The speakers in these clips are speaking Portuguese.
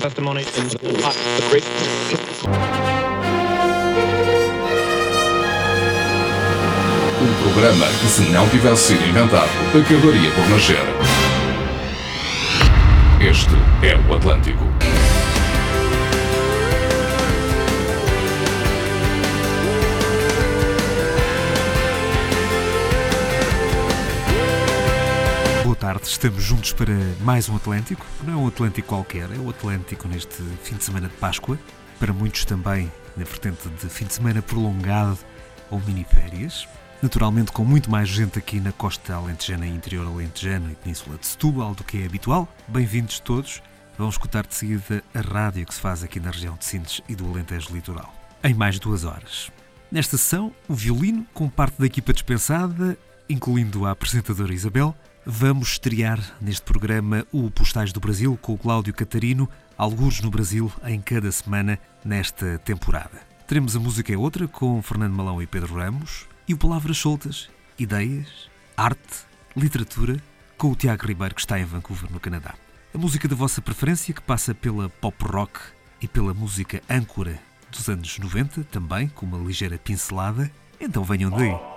testimony in the great. Um programa que, se não tivesse sido inventado, acabaria por nascer. Este é o Atlântico. Estamos juntos para mais um Atlântico. Não é um Atlântico qualquer, é o Atlântico neste fim de semana de Páscoa. Para muitos também na vertente de fim de semana prolongado ou mini-férias. Naturalmente com muito mais gente aqui na costa alentejana e interior alentejano e península de Setúbal do que é habitual. Bem-vindos todos. Vão escutar de seguida a rádio que se faz aqui na região de Sintes e do Alentejo Litoral. Em mais duas horas. Nesta sessão, o violino, com parte da equipa dispensada, incluindo a apresentadora Isabel, vamos estrear neste programa o Postais do Brasil com o Cláudio Catarino, algures no Brasil em cada semana nesta temporada. Teremos a música é outra com Fernando Malão e Pedro Ramos e o Palavras Soltas, ideias, arte, literatura com o Tiago Ribeiro que está em Vancouver, no Canadá. A música da vossa preferência que passa pela pop rock e pela música âncora dos anos 90 também, com uma ligeira pincelada. Então venham daí.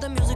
The music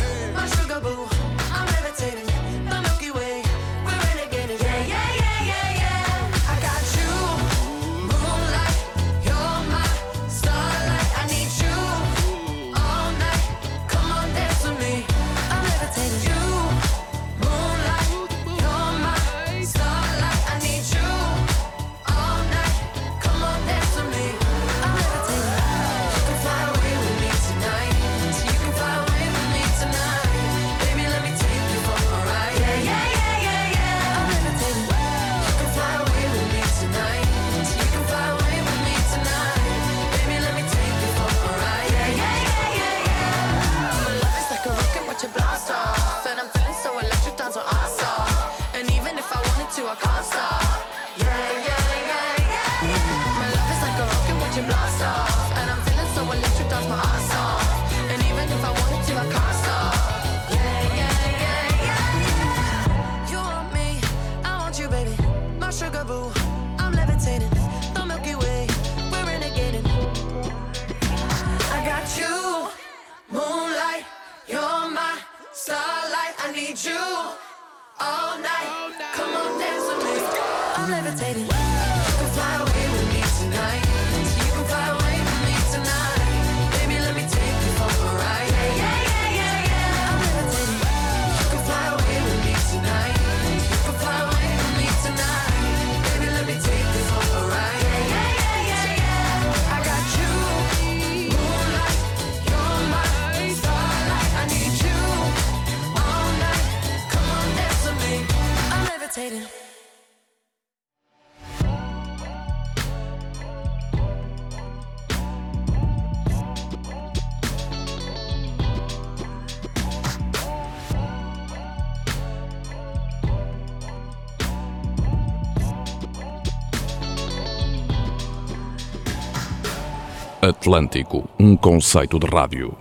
Atlântico, um conceito de rádio.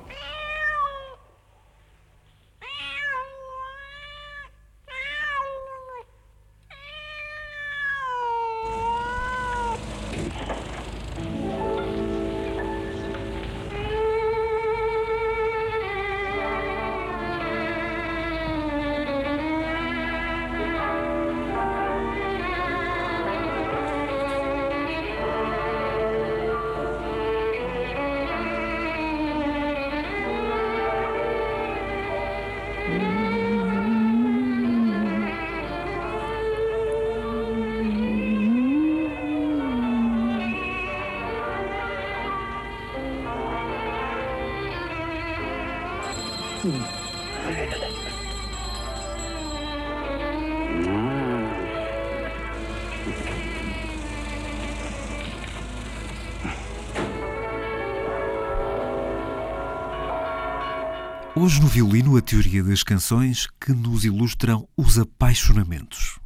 Hoje no violino a teoria das canções que nos ilustram os apaixonamentos.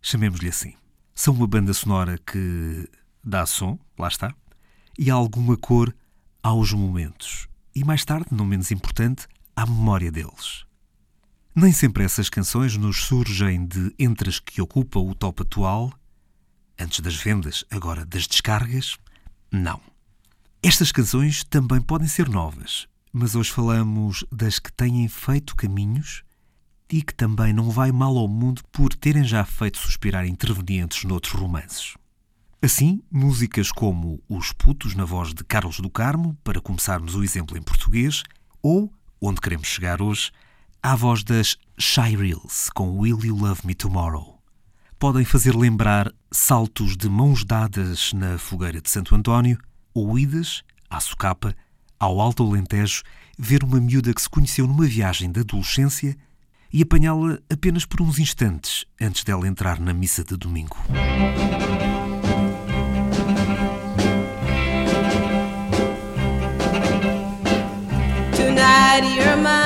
Chamemos-lhe assim. São uma banda sonora que dá som, lá está, e alguma cor aos momentos. E mais tarde, não menos importante, à memória deles. Nem sempre essas canções nos surgem de entre as que ocupa o top atual, antes das vendas, agora das descargas. Não. Estas canções também podem ser novas, mas hoje falamos das que têm feito caminhos e que também não vai mal ao mundo por terem já feito suspirar intervenientes noutros romances. Assim, músicas como Os Putos, na voz de Carlos do Carmo, para começarmos o exemplo em português, ou, onde queremos chegar hoje, à voz das Shy Reels, com Will You Love Me Tomorrow. Podem fazer lembrar saltos de mãos dadas na fogueira de Santo António, ou idas, à socapa, ao Alto Alentejo, ver uma miúda que se conheceu numa viagem de adolescência e apanhá-la apenas por uns instantes antes dela entrar na missa de domingo. inside your mind.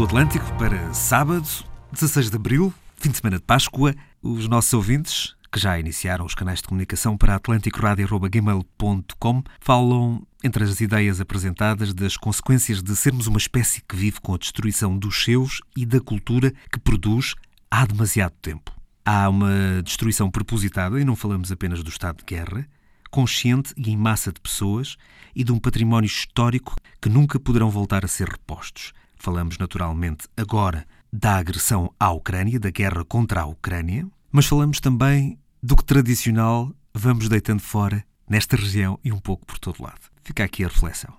do Atlântico para sábado, 16 de abril, fim de semana de Páscoa. Os nossos ouvintes, que já iniciaram os canais de comunicação para atlanticoradio.gmail.com, falam entre as ideias apresentadas das consequências de sermos uma espécie que vive com a destruição dos seus e da cultura que produz há demasiado tempo. Há uma destruição propositada, e não falamos apenas do estado de guerra, consciente e em massa de pessoas e de um património histórico que nunca poderão voltar a ser repostos. Falamos naturalmente agora da agressão à Ucrânia, da guerra contra a Ucrânia, mas falamos também do que tradicional vamos deitando fora nesta região e um pouco por todo lado. Fica aqui a reflexão.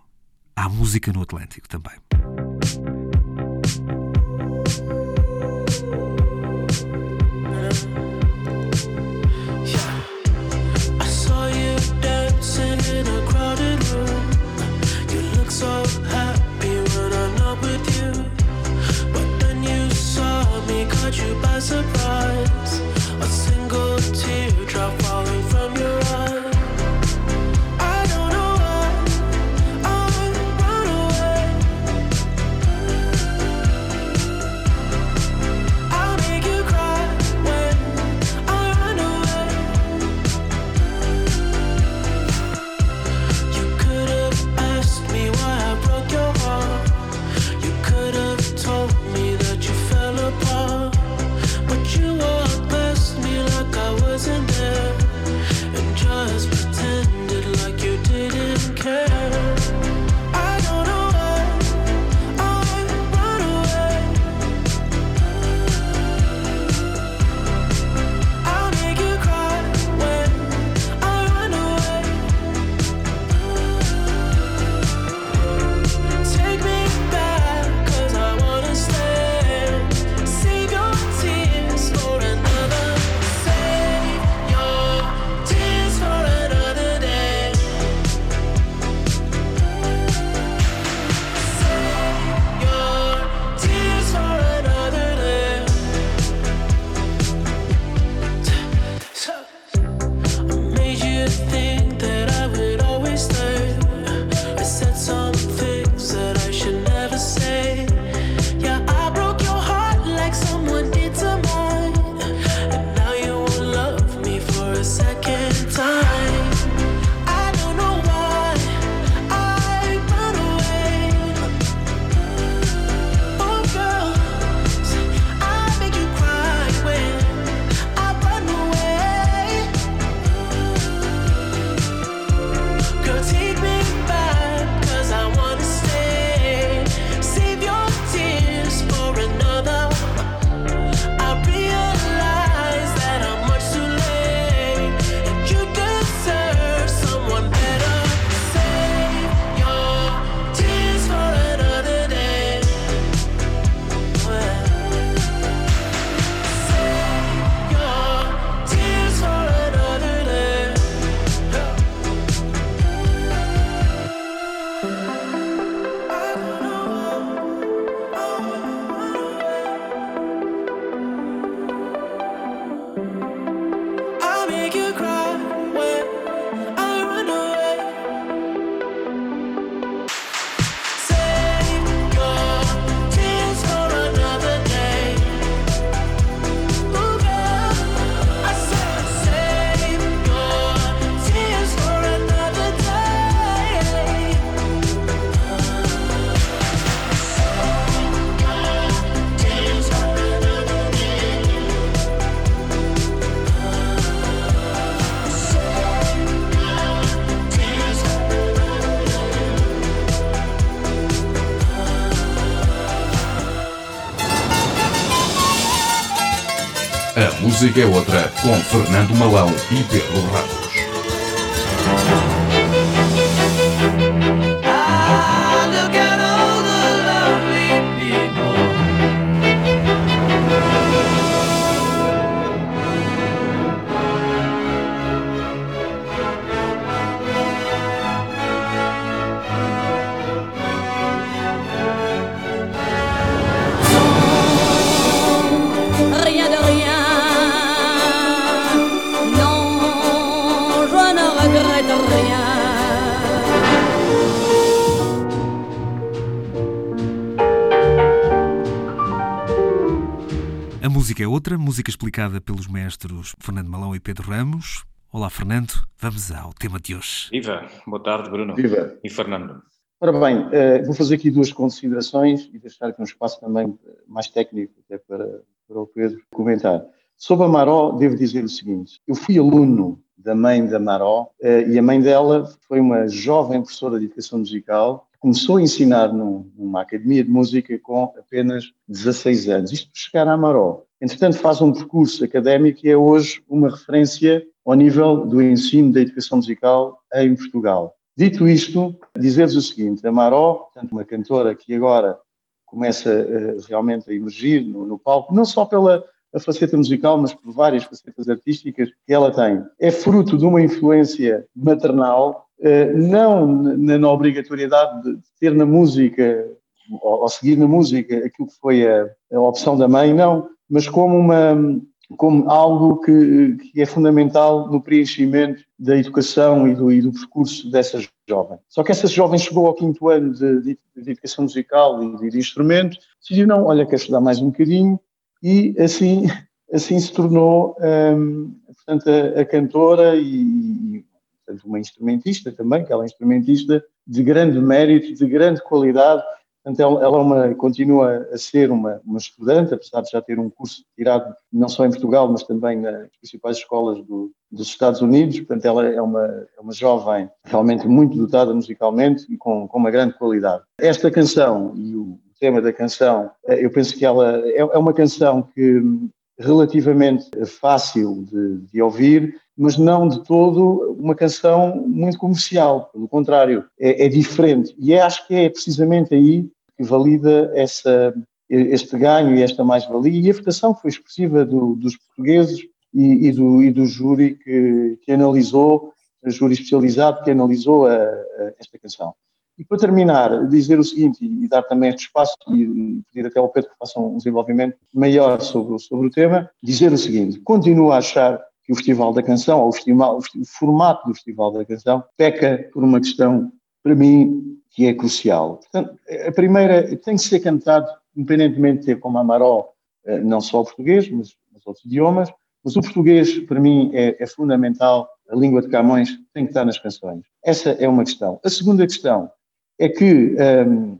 Há música no Atlântico também. Música é outra com Fernando Malão e Pedro Ramos. Música é outra, música explicada pelos mestres Fernando Malão e Pedro Ramos. Olá, Fernando. Vamos ao tema de hoje. Viva! Boa tarde, Bruno. Viva. E Fernando. Ora bem, eh, vou fazer aqui duas considerações e deixar aqui um espaço também eh, mais técnico até para, para o Pedro comentar. Sobre a Maró, devo dizer o seguinte: eu fui aluno da mãe da Maró eh, e a mãe dela foi uma jovem professora de educação musical. Começou a ensinar num- numa academia de música com apenas 16 anos. Isto por chegar à Maró. Entretanto, faz um percurso académico e é hoje uma referência ao nível do ensino da educação musical em Portugal. Dito isto, dizer-vos o seguinte: a Maró, portanto, uma cantora que agora começa eh, realmente a emergir no, no palco, não só pela a faceta musical, mas por várias facetas artísticas que ela tem. É fruto de uma influência maternal, eh, não na, na obrigatoriedade de ter na música, ou, ou seguir na música, aquilo que foi a, a opção da mãe, não, mas como uma como algo que, que é fundamental no preenchimento da educação e do, e do percurso dessa jovem. Só que essa jovem chegou ao quinto ano de, de- de educação musical e de, de instrumento, decidiu não, olha, quer estudar mais um bocadinho, e assim, assim se tornou, hum, portanto, a, a cantora e, e, portanto, uma instrumentista também, que ela é instrumentista de grande mérito, de grande qualidade, Portanto, ela, é uma, continua a ser uma, uma estudante, apesar de já ter um curso tirado não só em Portugal, mas também nas principais escolas do- dos Estados Unidos. Portanto, ela é uma, é uma jovem realmente muito dotada musicalmente e com, com uma grande qualidade. Esta canção e o tema da canção, eh, eu penso que ela é, é uma canção que relativamente fácil de, de ouvir, mas não de todo uma canção muito comercial. Pelo contrário, é, é diferente. E é, acho que é precisamente aí que valida essa, este ganho e esta mais-valia. E a votação foi expressiva do- dos portugueses e, e do, e do júri que, que analisou, júri especializado que analisou a- a esta canção. E para terminar, dizer o seguinte, e, dar também este espaço, e, pedir até ao Pedro que faça um desenvolvimento maior sobre, sobre o tema, dizer o seguinte, continuo a achar que o Festival da Canção, ou o, festival, o formato do Festival da Canção, peca por uma questão, para mim, que é crucial. Portanto, a primeira, tem que ser cantado, independentemente de ter como Amaró, eh, não só o português, mas, mas outros idiomas, mas o português, para mim, é, é fundamental, a língua de Camões tem que estar nas canções. Essa é uma questão. A segunda questão é que, hum,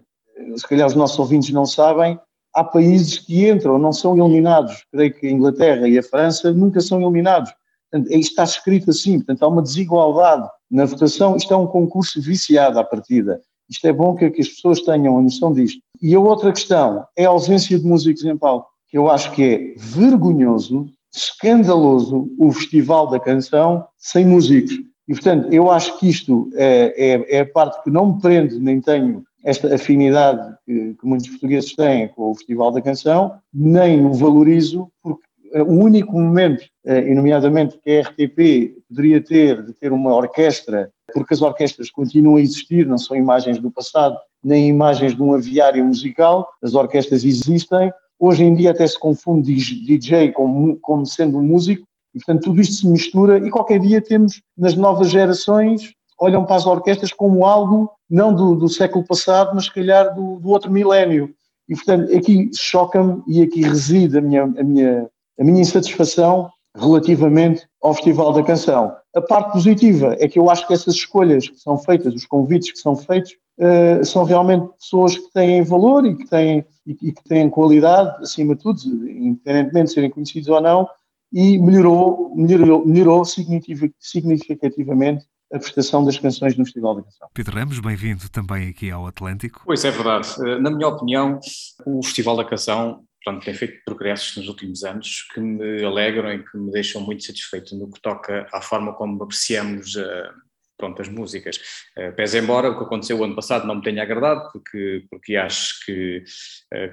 se calhar os nossos ouvintes não sabem, há países que entram, não são eliminados. Creio que a Inglaterra e a França nunca são eliminados. Portanto, está escrito assim, portanto, há uma desigualdade na votação. Isto é um concurso viciado à partida. Isto é bom que, que as pessoas tenham a noção disto. E a outra questão é a ausência de músicos em palco, que eu acho que é vergonhoso, escandaloso o Festival da Canção sem músicos. E, portanto, eu acho que isto é, é, é a parte que não me prende, nem tenho esta afinidade que, que muitos portugueses têm com o Festival da Canção, nem o valorizo, porque eh, o único momento, eh, e nomeadamente que a RTP poderia ter, de ter uma orquestra, porque as orquestras continuam a existir, não são imagens do passado, nem imagens de um aviário musical, as orquestras existem. Hoje em dia até se confunde DJ como, como sendo um músico, e portanto tudo isto se mistura e qualquer dia temos nas novas gerações olham para as orquestras como algo não do, do século passado, mas se calhar do, do outro milénio. E portanto aqui choca-me e aqui reside a minha, a, minha, a minha insatisfação relativamente ao Festival da Canção. A parte positiva é que eu acho que essas escolhas que são feitas, os convites que são feitos, uh, são realmente pessoas que têm valor e que têm, e, e que têm qualidade, acima de tudo, independentemente de serem conhecidos ou não, e melhorou, melhorou, melhorou significativamente a prestação das canções no Festival da Canção. Pedro Ramos, bem-vindo também aqui ao Atlântico. Pois é verdade. Na minha opinião, o Festival da Canção pronto, tem feito progressos nos últimos anos que me alegram e que me deixam muito satisfeito no que toca à forma como apreciamos uh, pronto, as músicas. Uh, pese embora o que aconteceu o ano passado não me tenha agradado, porque, porque acho que,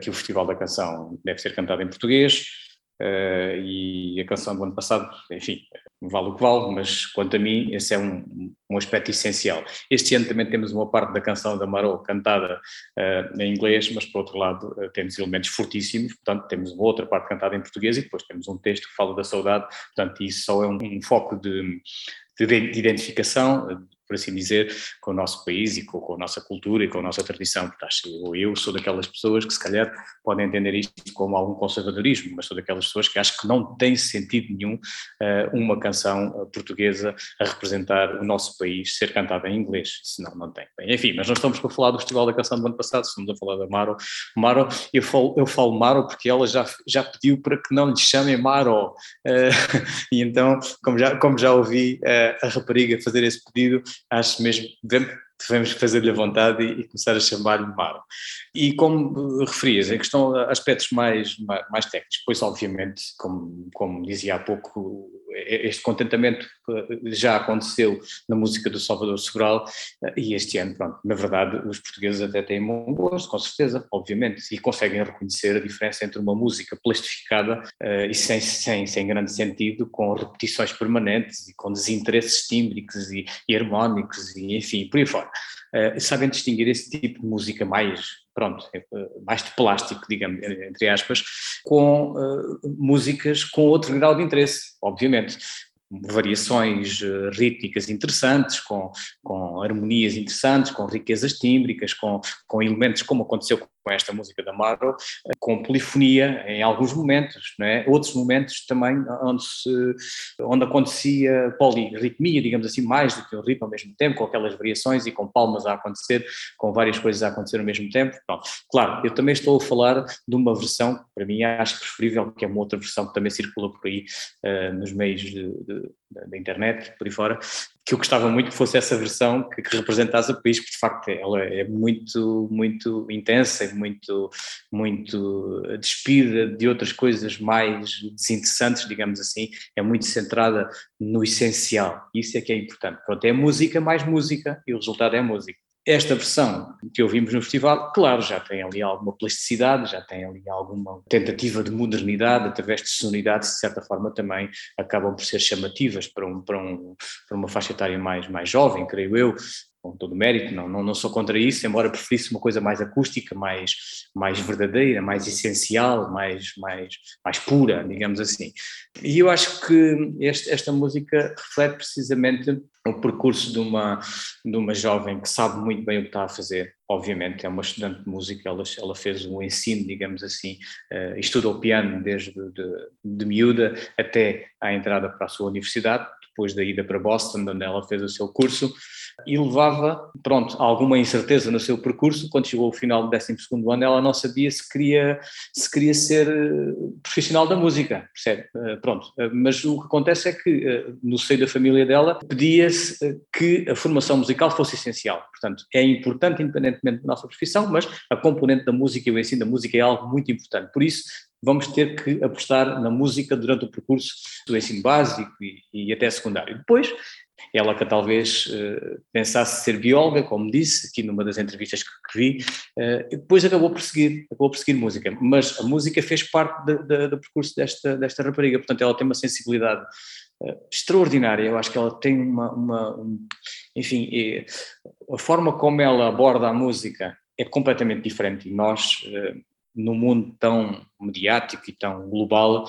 que o Festival da Canção deve ser cantado em português, Uh, e a canção do ano passado, enfim, vale o que vale, mas quanto a mim, esse é um, um aspecto essencial. Este ano também temos uma parte da canção da Marot cantada uh, em inglês, mas por outro lado uh, temos elementos fortíssimos, portanto temos uma outra parte cantada em português e depois temos um texto que fala da saudade, portanto isso só é um, um foco de, de identificação, por assim dizer, com o nosso país e com, com, a nossa cultura e com a nossa tradição. Eu sou daquelas pessoas que se calhar podem entender isto como algum conservadorismo, mas sou daquelas pessoas que acho que não tem sentido nenhum uh, uma canção portuguesa a representar o nosso país ser cantada em inglês, senão não tem. Bem, enfim, mas nós estamos para falar do Festival da Canção do ano passado, estamos a falar da Maro. Maro, eu falo, eu falo Maro porque ela já, já pediu para que não lhe chamem Maro, uh, e então, como já, como já ouvi uh, a rapariga fazer esse pedido, acho mesmo devemos fazer-lhe a vontade e, e começar a chamar-lhe Maro. E como referias, em questão a aspectos mais, mais, técnicos, pois obviamente, como, como dizia há pouco, este contentamento já aconteceu na música do Salvador Sobral e este ano, pronto, na verdade os portugueses até têm bom gosto, com certeza, obviamente, e conseguem reconhecer a diferença entre uma música plastificada uh, e sem, sem, sem grande sentido, com repetições permanentes e com desinteresses tímbricos e, e harmónicos e enfim, por aí fora. Uh, sabem distinguir esse tipo de música mais pronto, mais de plástico, digamos, entre aspas, com uh, músicas com outro grau de interesse, obviamente. Variações rítmicas interessantes, com, com harmonias interessantes, com riquezas tímbricas, com, com elementos como aconteceu com esta música da Marvel, com polifonia em alguns momentos, é? outros momentos também onde, se, onde acontecia polirritmia, digamos assim, mais do que o ritmo ao mesmo tempo, com aquelas variações e com palmas a acontecer, com várias coisas a acontecer ao mesmo tempo. Pronto. Claro, eu também estou a falar de uma versão que para mim acho preferível, que é uma outra versão que também circula por aí uh, nos meios de, da internet, por aí fora, que eu gostava muito que fosse essa versão que, que, representasse o país, porque de facto ela é muito, muito intensa e muito, muito despida de outras coisas mais desinteressantes, digamos assim, é muito centrada no essencial, isso é que é importante. Pronto, é música mais música e o resultado é música. Esta versão que ouvimos no festival, claro, já tem ali alguma plasticidade, já tem ali alguma tentativa de modernidade, através de sonoridades, de certa forma também acabam por ser chamativas para, um, para, um, para uma faixa etária mais, mais jovem, creio eu, com todo o mérito, não, não, não sou contra isso, embora preferisse uma coisa mais acústica, mais, mais verdadeira, mais essencial, mais, mais, mais pura, digamos assim. E eu acho que este, esta música reflete precisamente o percurso de uma, de uma jovem que sabe muito bem o que está a fazer, obviamente, é uma estudante de música, ela, ela fez um ensino, digamos assim, uh, estudou piano desde de, de miúda até à entrada para a sua universidade, depois da ida para Boston, onde ela fez o seu curso, e levava, pronto, alguma incerteza no seu percurso. Quando chegou ao final do 12 ano, ela não sabia se queria, se queria ser eh, profissional da música, percebe? Eh, pronto, eh, mas o que acontece é que no seio da família dela pedia-se que a formação musical fosse essencial. Portanto, é importante independentemente da nossa profissão, mas a componente da música e o ensino da música é algo muito importante. Por isso, vamos ter que apostar na música durante o percurso do ensino básico e, e até secundário. Depois, ela que talvez uh, pensasse ser bióloga, como disse aqui numa das entrevistas que, que vi, uh, depois acabou por seguir, acabou por seguir música, mas a música fez parte de, de, do percurso desta, desta rapariga, portanto ela tem uma sensibilidade uh, extraordinária, eu acho que ela tem uma, uma um, enfim, a forma como ela aborda a música é completamente diferente. E nós no mundo tão mediático e tão global,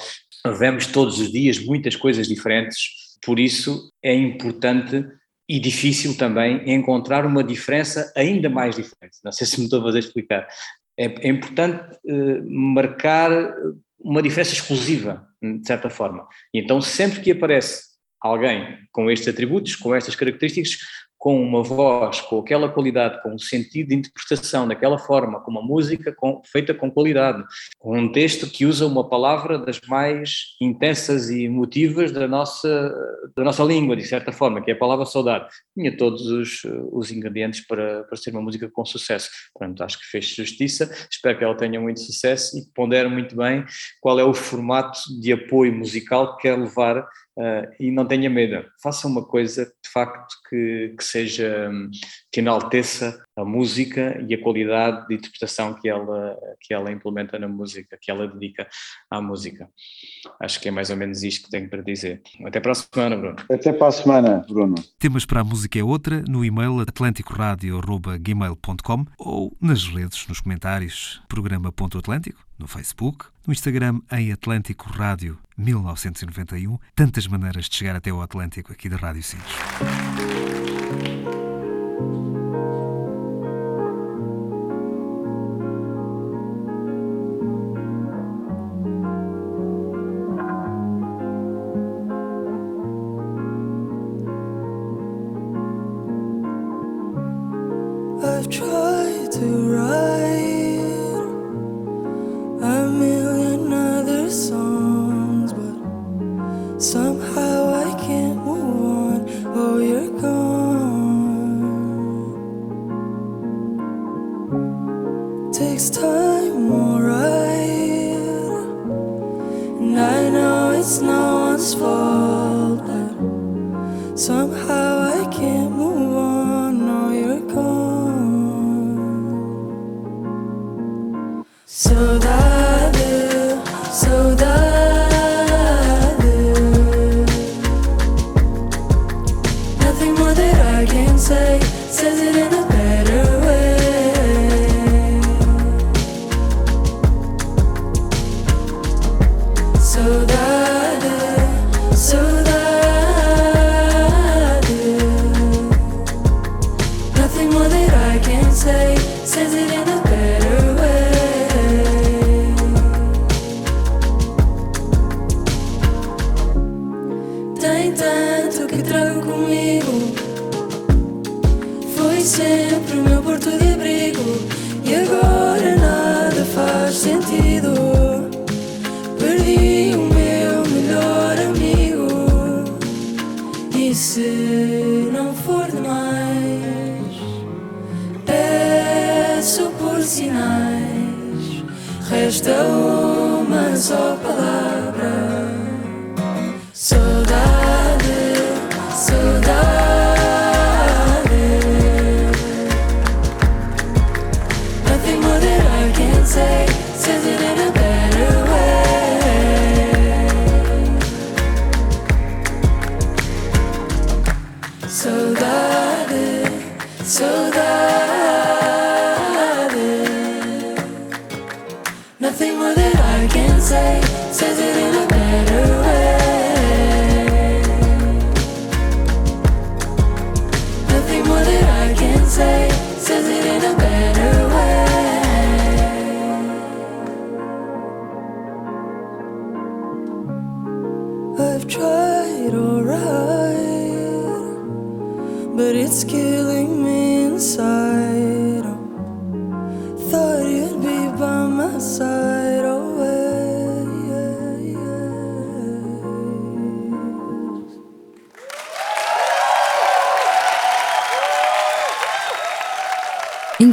vemos todos os dias muitas coisas diferentes, por isso é importante e difícil também encontrar uma diferença ainda mais diferente. Não sei se me estou a fazer explicar. É, é importante uh, marcar uma diferença exclusiva, de certa forma. E então, sempre que aparece alguém com estes atributos, com estas características, com uma voz, com aquela qualidade, com o sentido de interpretação daquela forma, com uma música com, feita com qualidade, com um texto que usa uma palavra das mais intensas e emotivas da nossa, da nossa língua, de certa forma, que é a palavra saudade. Tinha todos os, os ingredientes para, para ser uma música com sucesso. Portanto, acho que fez justiça, espero que ela tenha muito sucesso e pondere muito bem qual é o formato de apoio musical que quer levar Uh, e não tenha medo, faça uma coisa de facto que, que seja, que enalteça a música e a qualidade de interpretação que ela, que ela implementa na música, que ela dedica à música. Acho que é mais ou menos isto que tenho para dizer. Até para a semana, Bruno. Até para a semana, Bruno. Temas para a música é outra, no e-mail atlanticoradio.gmail.com ou nas redes, nos comentários, programa.atlântico, no Facebook, no Instagram em Atlântico Rádio 1991. Tantas maneiras de chegar até o Atlântico aqui da Rádio Sines. Saudade,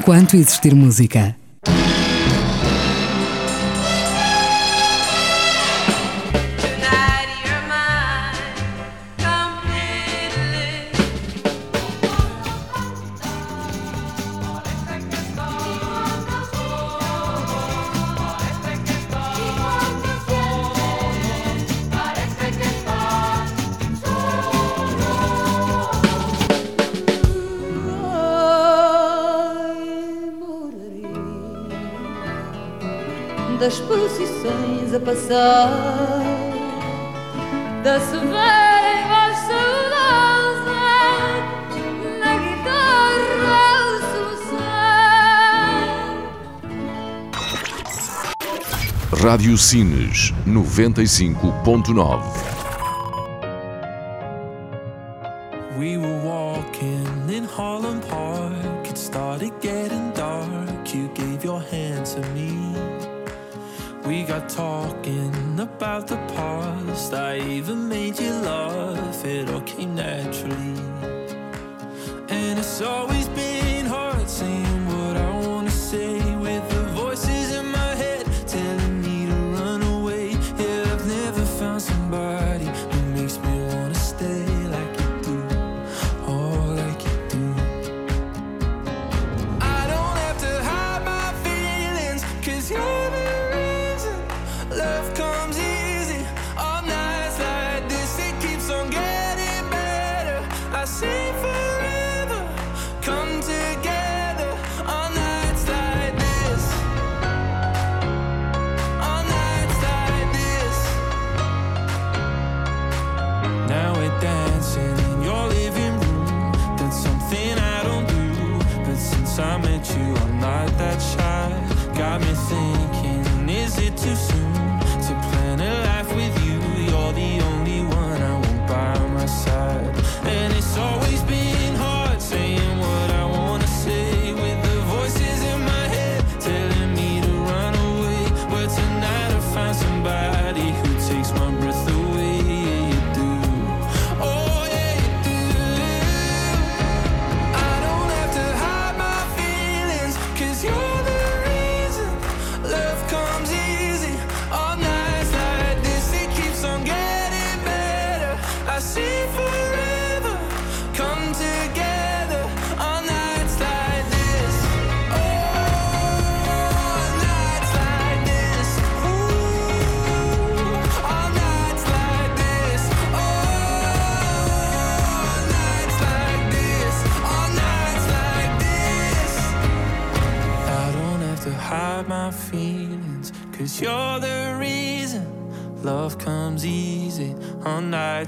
Enquanto existir música. Rádio Sines 95.9. We were walking in Harlem Park. It started getting dark. You gave your hand to me. We got talking about the past. I even made you laugh. It all came naturally. And it's always been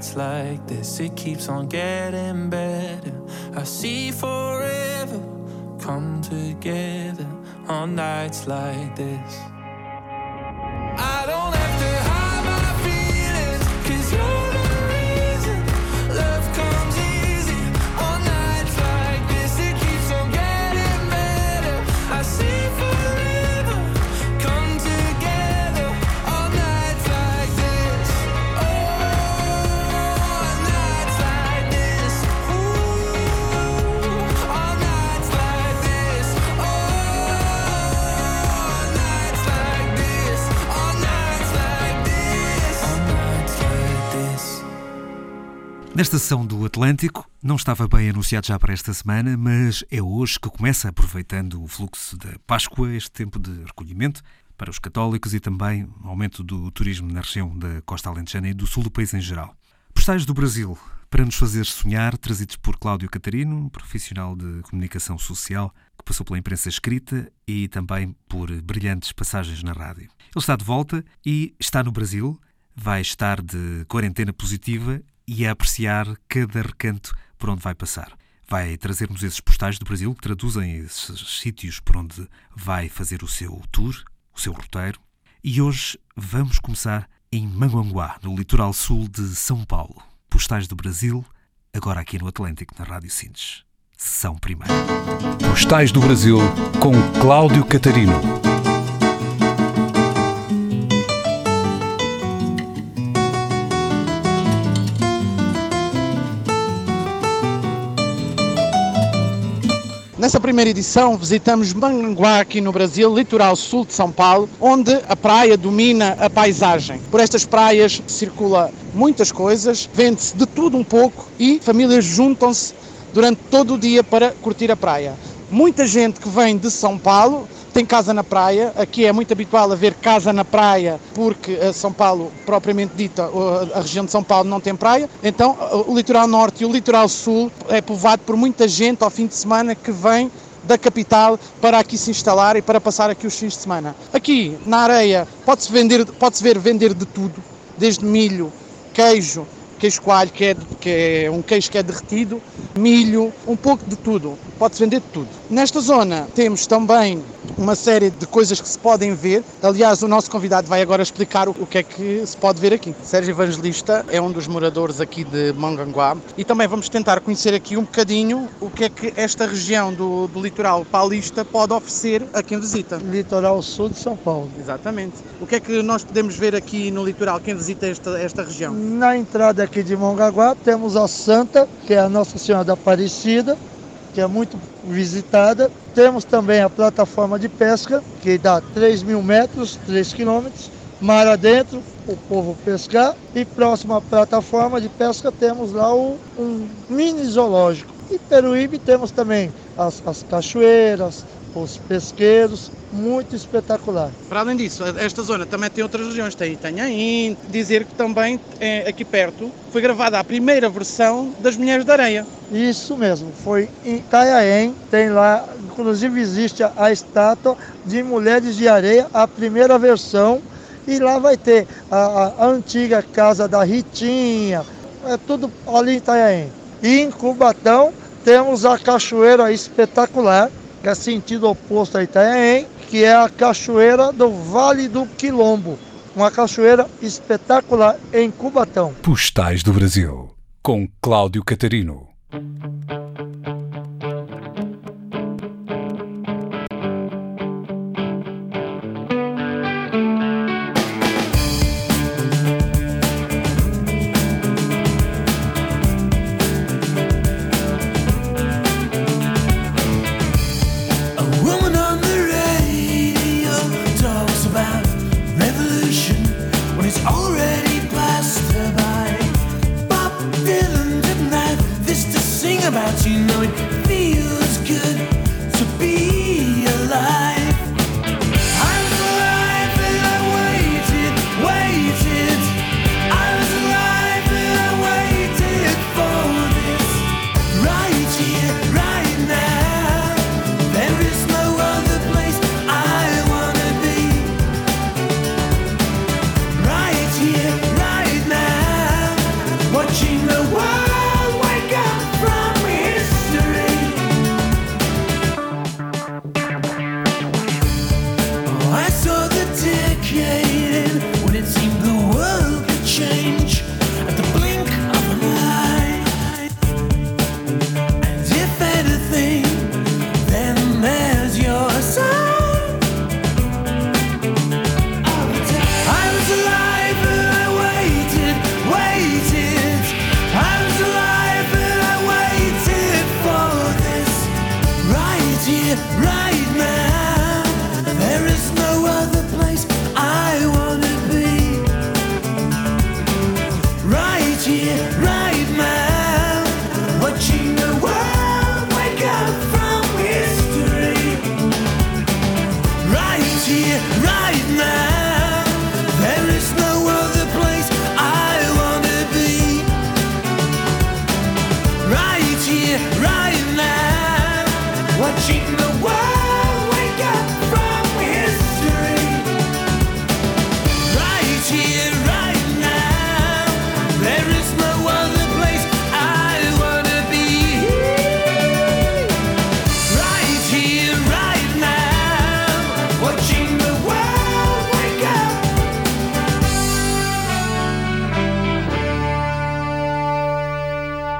nights like this. It keeps on getting better. I see forever come together on nights like this. Nesta sessão do Atlântico, não estava bem anunciado já para esta semana, mas é hoje que começa, aproveitando o fluxo da Páscoa, este tempo de recolhimento para os católicos e também aumento do turismo na região da Costa Alentejana e do sul do país em geral. Postais do Brasil, para nos fazer sonhar, trazidos por Cláudio Catarino, profissional de comunicação social que passou pela imprensa escrita e também por brilhantes passagens na rádio. Ele está de volta e está no Brasil, vai estar de quarentena positiva e a apreciar cada recanto por onde vai passar. Vai trazer-nos esses postais do Brasil que traduzem esses sítios por onde vai fazer o seu tour, o seu roteiro. E hoje vamos começar em Manguanguá, no litoral sul de São Paulo. Postais do Brasil, agora aqui no Atlântico, na Rádio Sintes. Sessão primeira. Postais do Brasil com Cláudio Catarino. Nessa primeira edição visitamos Manguá aqui no Brasil, litoral sul de São Paulo, onde a praia domina a paisagem. Por estas praias circula muitas coisas, vende-se de tudo um pouco e famílias juntam-se durante todo o dia para curtir a praia. Muita gente que vem de São Paulo tem casa na praia. Aqui é muito habitual haver casa na praia, porque eh, São Paulo, propriamente dita, a região de São Paulo não tem praia. Então, o litoral norte e o litoral sul é povoado por muita gente ao fim de semana que vem da capital para aqui se instalar e para passar aqui os fins de semana. Aqui, na areia, pode-se vender, pode-se ver vender de tudo, desde milho, queijo, queijo coalho, que é, que é um queijo que é derretido, milho, um pouco de tudo. Pode-se vender de tudo. Nesta zona temos também uma série de coisas que se podem ver. Aliás, o nosso convidado vai agora explicar o, o que é que se pode ver aqui. Sérgio Evangelista é um dos moradores aqui de Monganguá e também vamos tentar conhecer aqui um bocadinho o que é que esta região do, do litoral paulista pode oferecer a quem visita. Litoral sul de São Paulo. Exatamente. O que é que nós podemos ver aqui no litoral, quem visita esta, esta região? Na entrada aqui de Mongaguá temos a Santa, que é a Nossa Senhora da Aparecida, que é muito visitada. Temos também a plataforma de pesca, que dá 3 mil metros, 3 quilômetros, mar adentro, o povo pescar. E próximo à plataforma de pesca temos lá o, um mini zoológico. E Peruíbe temos também as, as cachoeiras, os pesqueiros, muito espetacular. Para além disso, esta zona também tem outras regiões, tem Itanhaém, dizer que também é, aqui perto foi gravada a primeira versão das Mulheres da Areia. Isso mesmo, foi em Itanhaém, tem lá, inclusive existe a, estátua de Mulheres de Areia, a primeira versão, e lá vai ter a, a, a antiga casa da Ritinha, é tudo ali em Itanhaém. E em Cubatão temos a cachoeira espetacular, que é sentido oposto a Itanhaém, que é a cachoeira do Vale do Quilombo. Uma cachoeira espetacular em Cubatão. Postais do Brasil, com Cláudio Catarino.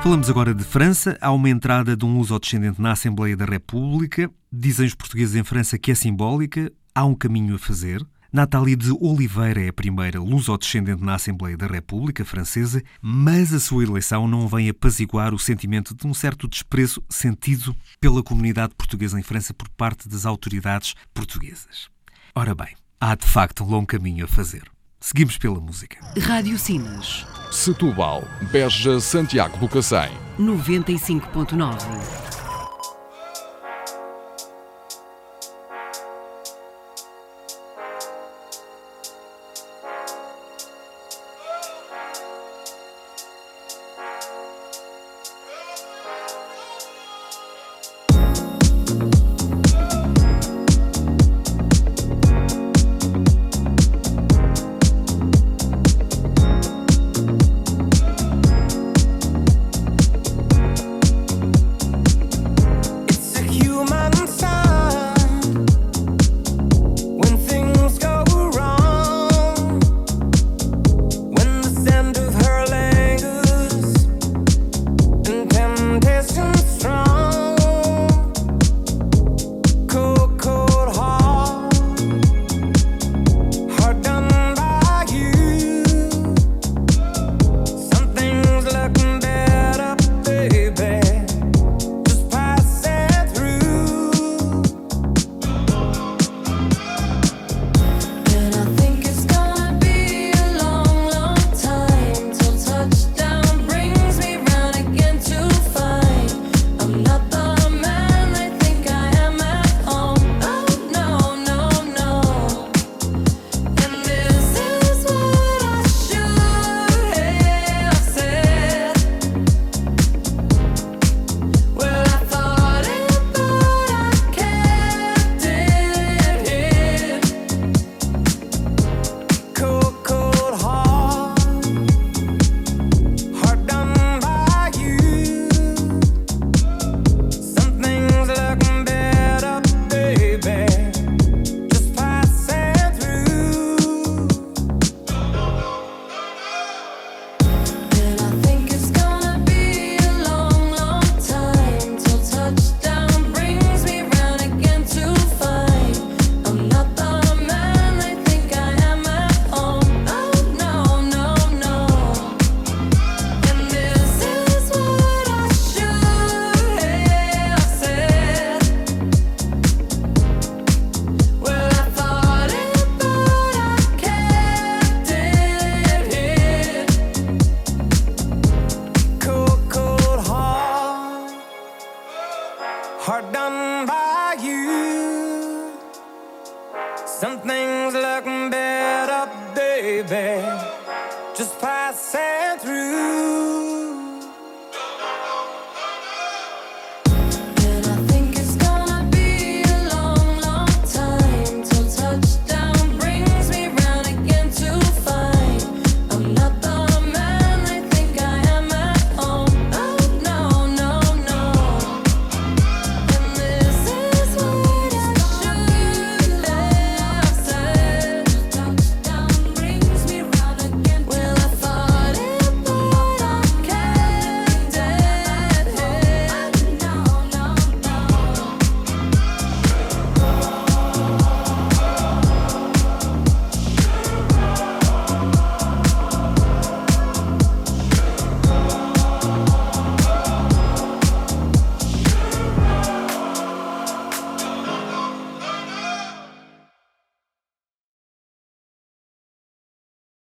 Falamos agora de França. Há uma entrada de um luso-descendente na Assembleia da República. Dizem os portugueses em França que é simbólica. Há um caminho a fazer. Nathalie de Oliveira é a primeira luso-descendente na Assembleia da República Francesa, mas a sua eleição não vem apaziguar o sentimento de um certo desprezo sentido pela comunidade portuguesa em França por parte das autoridades portuguesas. Ora bem, há de facto um longo caminho a fazer. Seguimos pela música. Rádio Sinas. Setúbal, Beja, Santiago do Cacém. 95.9.